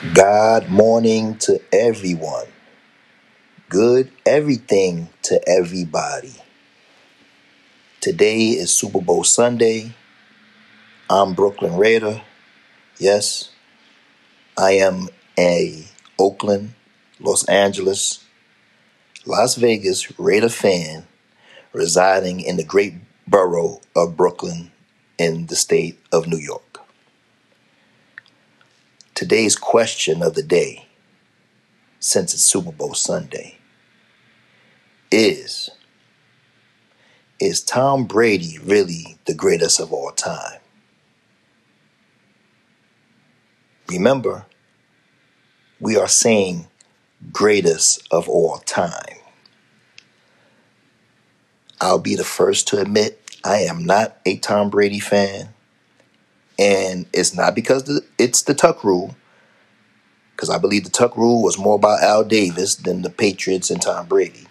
God morning to everyone. Good everything to everybody. Today is Super Bowl Sunday. I'm Brooklyn Raider. Yes, I am a Oakland, Los Angeles, Las Vegas Raider fan residing in the great borough of Brooklyn in the state of New York. Today's question of the day, since it's Super Bowl Sunday, is Is Tom Brady really the greatest of all time? Remember, we are saying greatest of all time. I'll be the first to admit I am not a Tom Brady fan. And it's not because the, it's the Tuck rule, because I believe the Tuck rule was more about Al Davis than the Patriots and Tom Brady.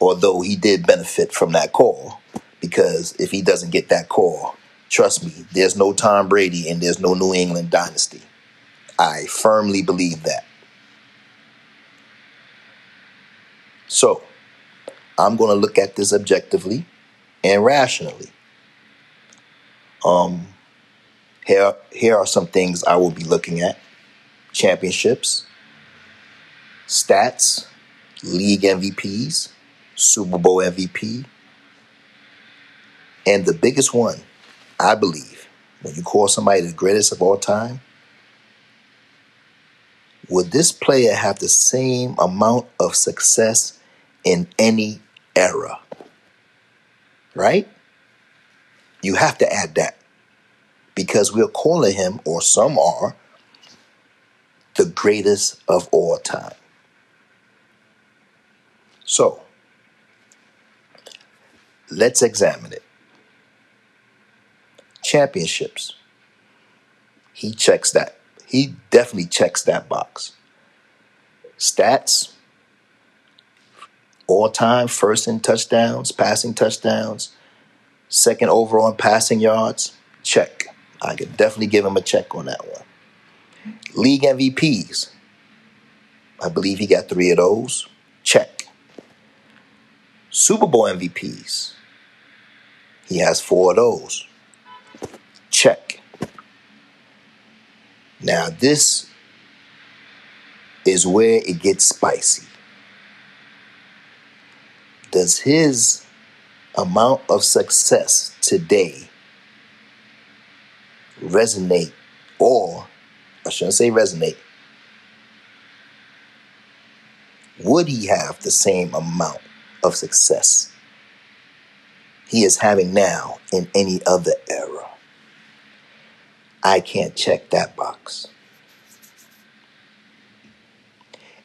Although he did benefit from that call, because if he doesn't get that call, trust me, there's no Tom Brady and there's no New England dynasty. I firmly believe that. So, I'm going to look at this objectively and rationally. Um, here, here are some things I will be looking at: championships, stats, league MVPs, Super Bowl MVP, and the biggest one, I believe, when you call somebody the greatest of all time, would this player have the same amount of success in any era? Right? You have to add that because we're calling him, or some are, the greatest of all time. So let's examine it. Championships. He checks that. He definitely checks that box. Stats. All time first in touchdowns, passing touchdowns, second overall in passing yards. Check. I could definitely give him a check on that one. League MVPs. I believe he got three of those. Check. Super Bowl MVPs. He has four of those. Check. Now, this is where it gets spicy. Does his amount of success today resonate, or I shouldn't say resonate, would he have the same amount of success he is having now in any other era? I can't check that box.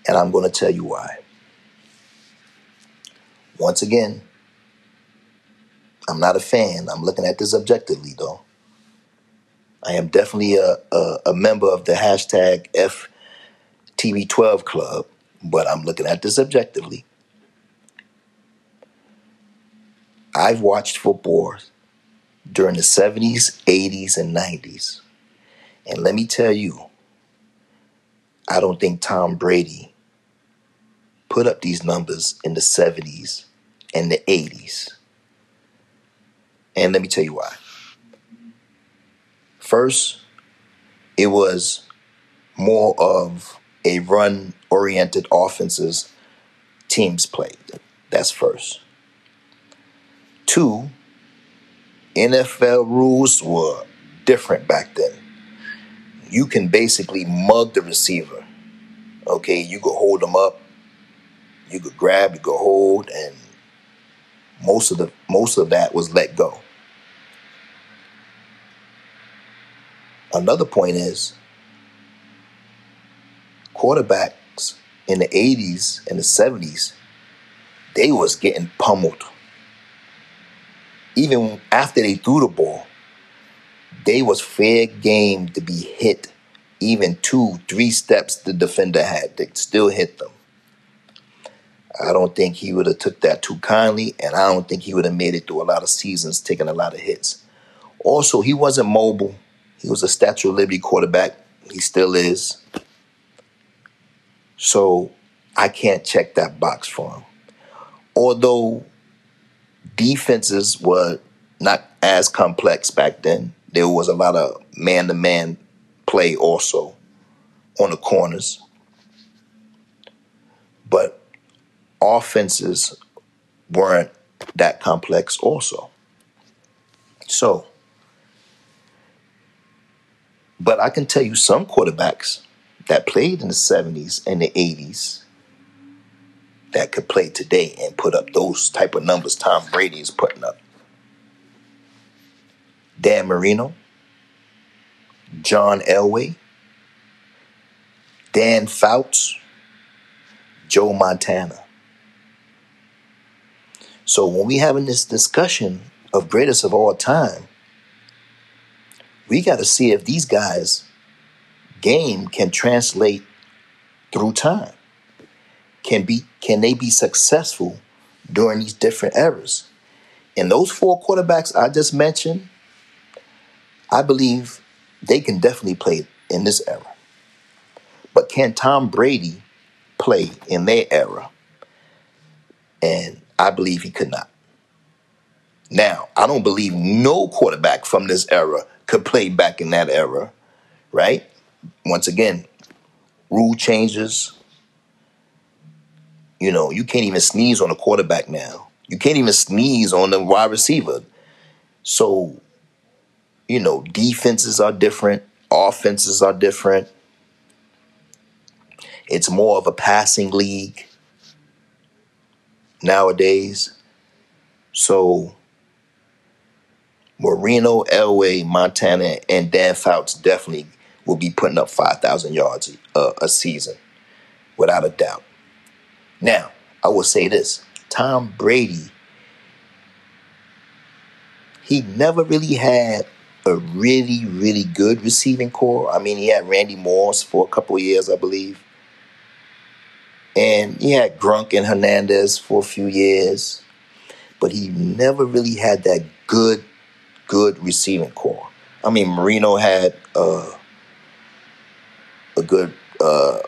And I'm going to tell you why. Once again, I'm not a fan. I'm looking at this objectively, though. I am definitely a, a, a member of the hashtag FTB12 club, but I'm looking at this objectively. I've watched football during the 70s, 80s, and 90s. And let me tell you, I don't think Tom Brady put up these numbers in the 70s and the 80s. And let me tell you why. First, it was more of a run oriented offenses teams played. That's first. Two, NFL rules were different back then. You can basically mug the receiver. Okay, you could hold them up, you could grab, you could hold, and most of the most of that was let go. Another point is quarterbacks in the 80s and the 70s, they was getting pummeled. Even after they threw the ball, they was fair game to be hit even two, three steps the defender had. They still hit them. I don't think he would have took that too kindly, and I don't think he would have made it through a lot of seasons taking a lot of hits. Also, he wasn't mobile. He was a Statue of Liberty quarterback. He still is. So I can't check that box for him. Although defenses were not as complex back then, there was a lot of man to man play also on the corners. But offenses weren't that complex also. So, but I can tell you some quarterbacks that played in the 70s and the 80s that could play today and put up those type of numbers Tom Brady is putting up. Dan Marino, John Elway, Dan Fouts, Joe Montana. So when we having this discussion of greatest of all time, we got to see if these guys' game can translate through time. Can be can they be successful during these different eras? And those four quarterbacks I just mentioned, I believe they can definitely play in this era. But can Tom Brady play in their era? And I believe he could not. Now, I don't believe no quarterback from this era could play back in that era, right? Once again, rule changes. You know, you can't even sneeze on a quarterback now. You can't even sneeze on the wide receiver. So, you know, defenses are different, offenses are different. It's more of a passing league nowadays. So Marino, Elway, Montana, and Dan Fouts definitely will be putting up 5,000 yards a, a season, without a doubt. Now, I will say this Tom Brady, he never really had a really, really good receiving corps. I mean, he had Randy Moss for a couple years, I believe. And he had Gronk and Hernandez for a few years. But he never really had that good, good receiving corps. I mean, Marino had uh, a good uh,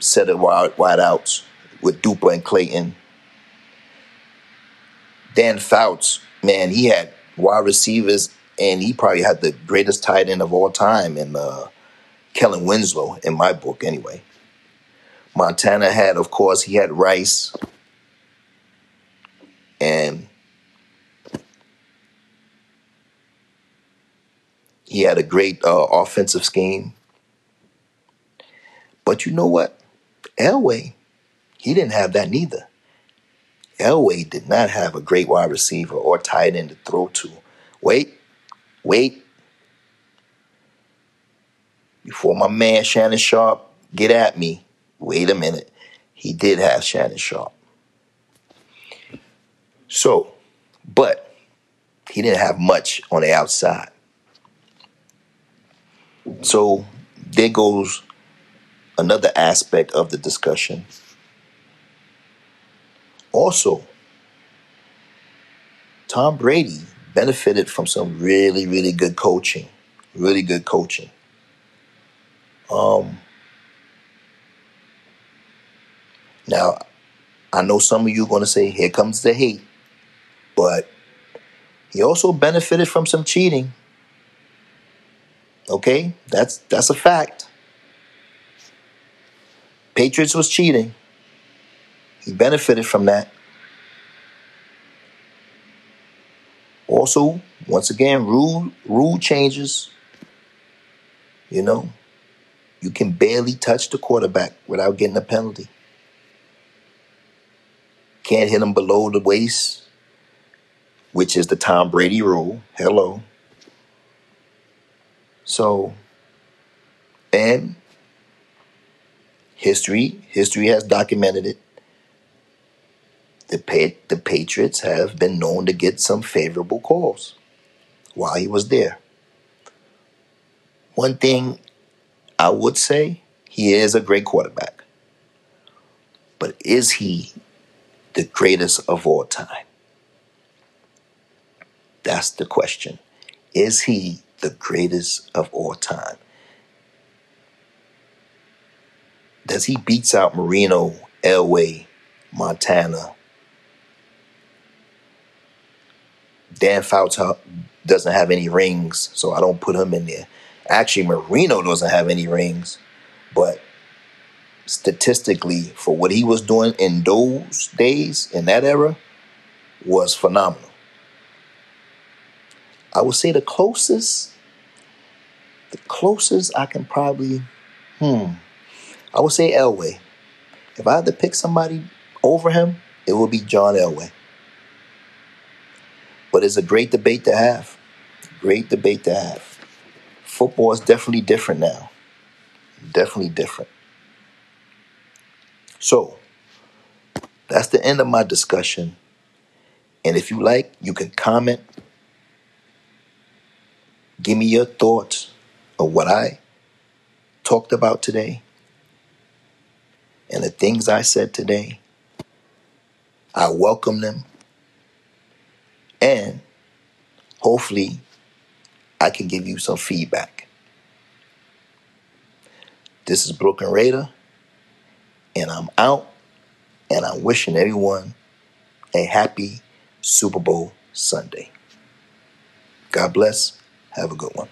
set of wide, wide outs with Duper and Clayton. Dan Fouts, man, he had wide receivers, and he probably had the greatest tight end of all time in uh, Kellen Winslow, in my book, anyway. Montana had, of course, he had Rice, and he had a great uh, offensive scheme. But you know what? Elway, he didn't have that neither. Elway did not have a great wide receiver or tight end to throw to. Wait, wait. Before my man Shannon Sharpe get at me, wait a minute. He did have Shannon Sharpe. So, but he didn't have much on the outside. So there goes another aspect of the discussion. Also, Tom Brady benefited from some really, really good coaching. Really good coaching. Um, now, I know some of you are going to say, here comes the hate. But he also benefited from some cheating. Okay? That's that's a fact. Patriots was cheating. He benefited from that. Also, once again, rule rule changes. You know, you can barely touch the quarterback without getting a penalty. Can't hit him below the waist, which is the Tom Brady rule. Hello. So, and history, history has documented it. The pa- the Patriots have been known to get some favorable calls while he was there. One thing I would say, he is a great quarterback. But is he the greatest of all time? That's the question. Is he the greatest of all time? Does he beats out Marino, Elway, Montana. Dan Fouts uh, doesn't have any rings, so I don't put him in there. Actually, Marino doesn't have any rings, but statistically, for what he was doing in those days, in that era, was phenomenal. I would say the closest, the closest I can probably, hmm, I would say Elway. If I had to pick somebody over him, it would be John Elway. But it's a great debate to have. Great debate to have. Football is definitely different now. Definitely different. So, that's the end of my discussion. And if you like, you can comment. Give me your thoughts of what I talked about today and the things I said today. I welcome them. And hopefully, I can give you some feedback. This is Brooklyn Raider and I'm out. And I'm wishing everyone a happy Super Bowl Sunday. God bless. Have a good one.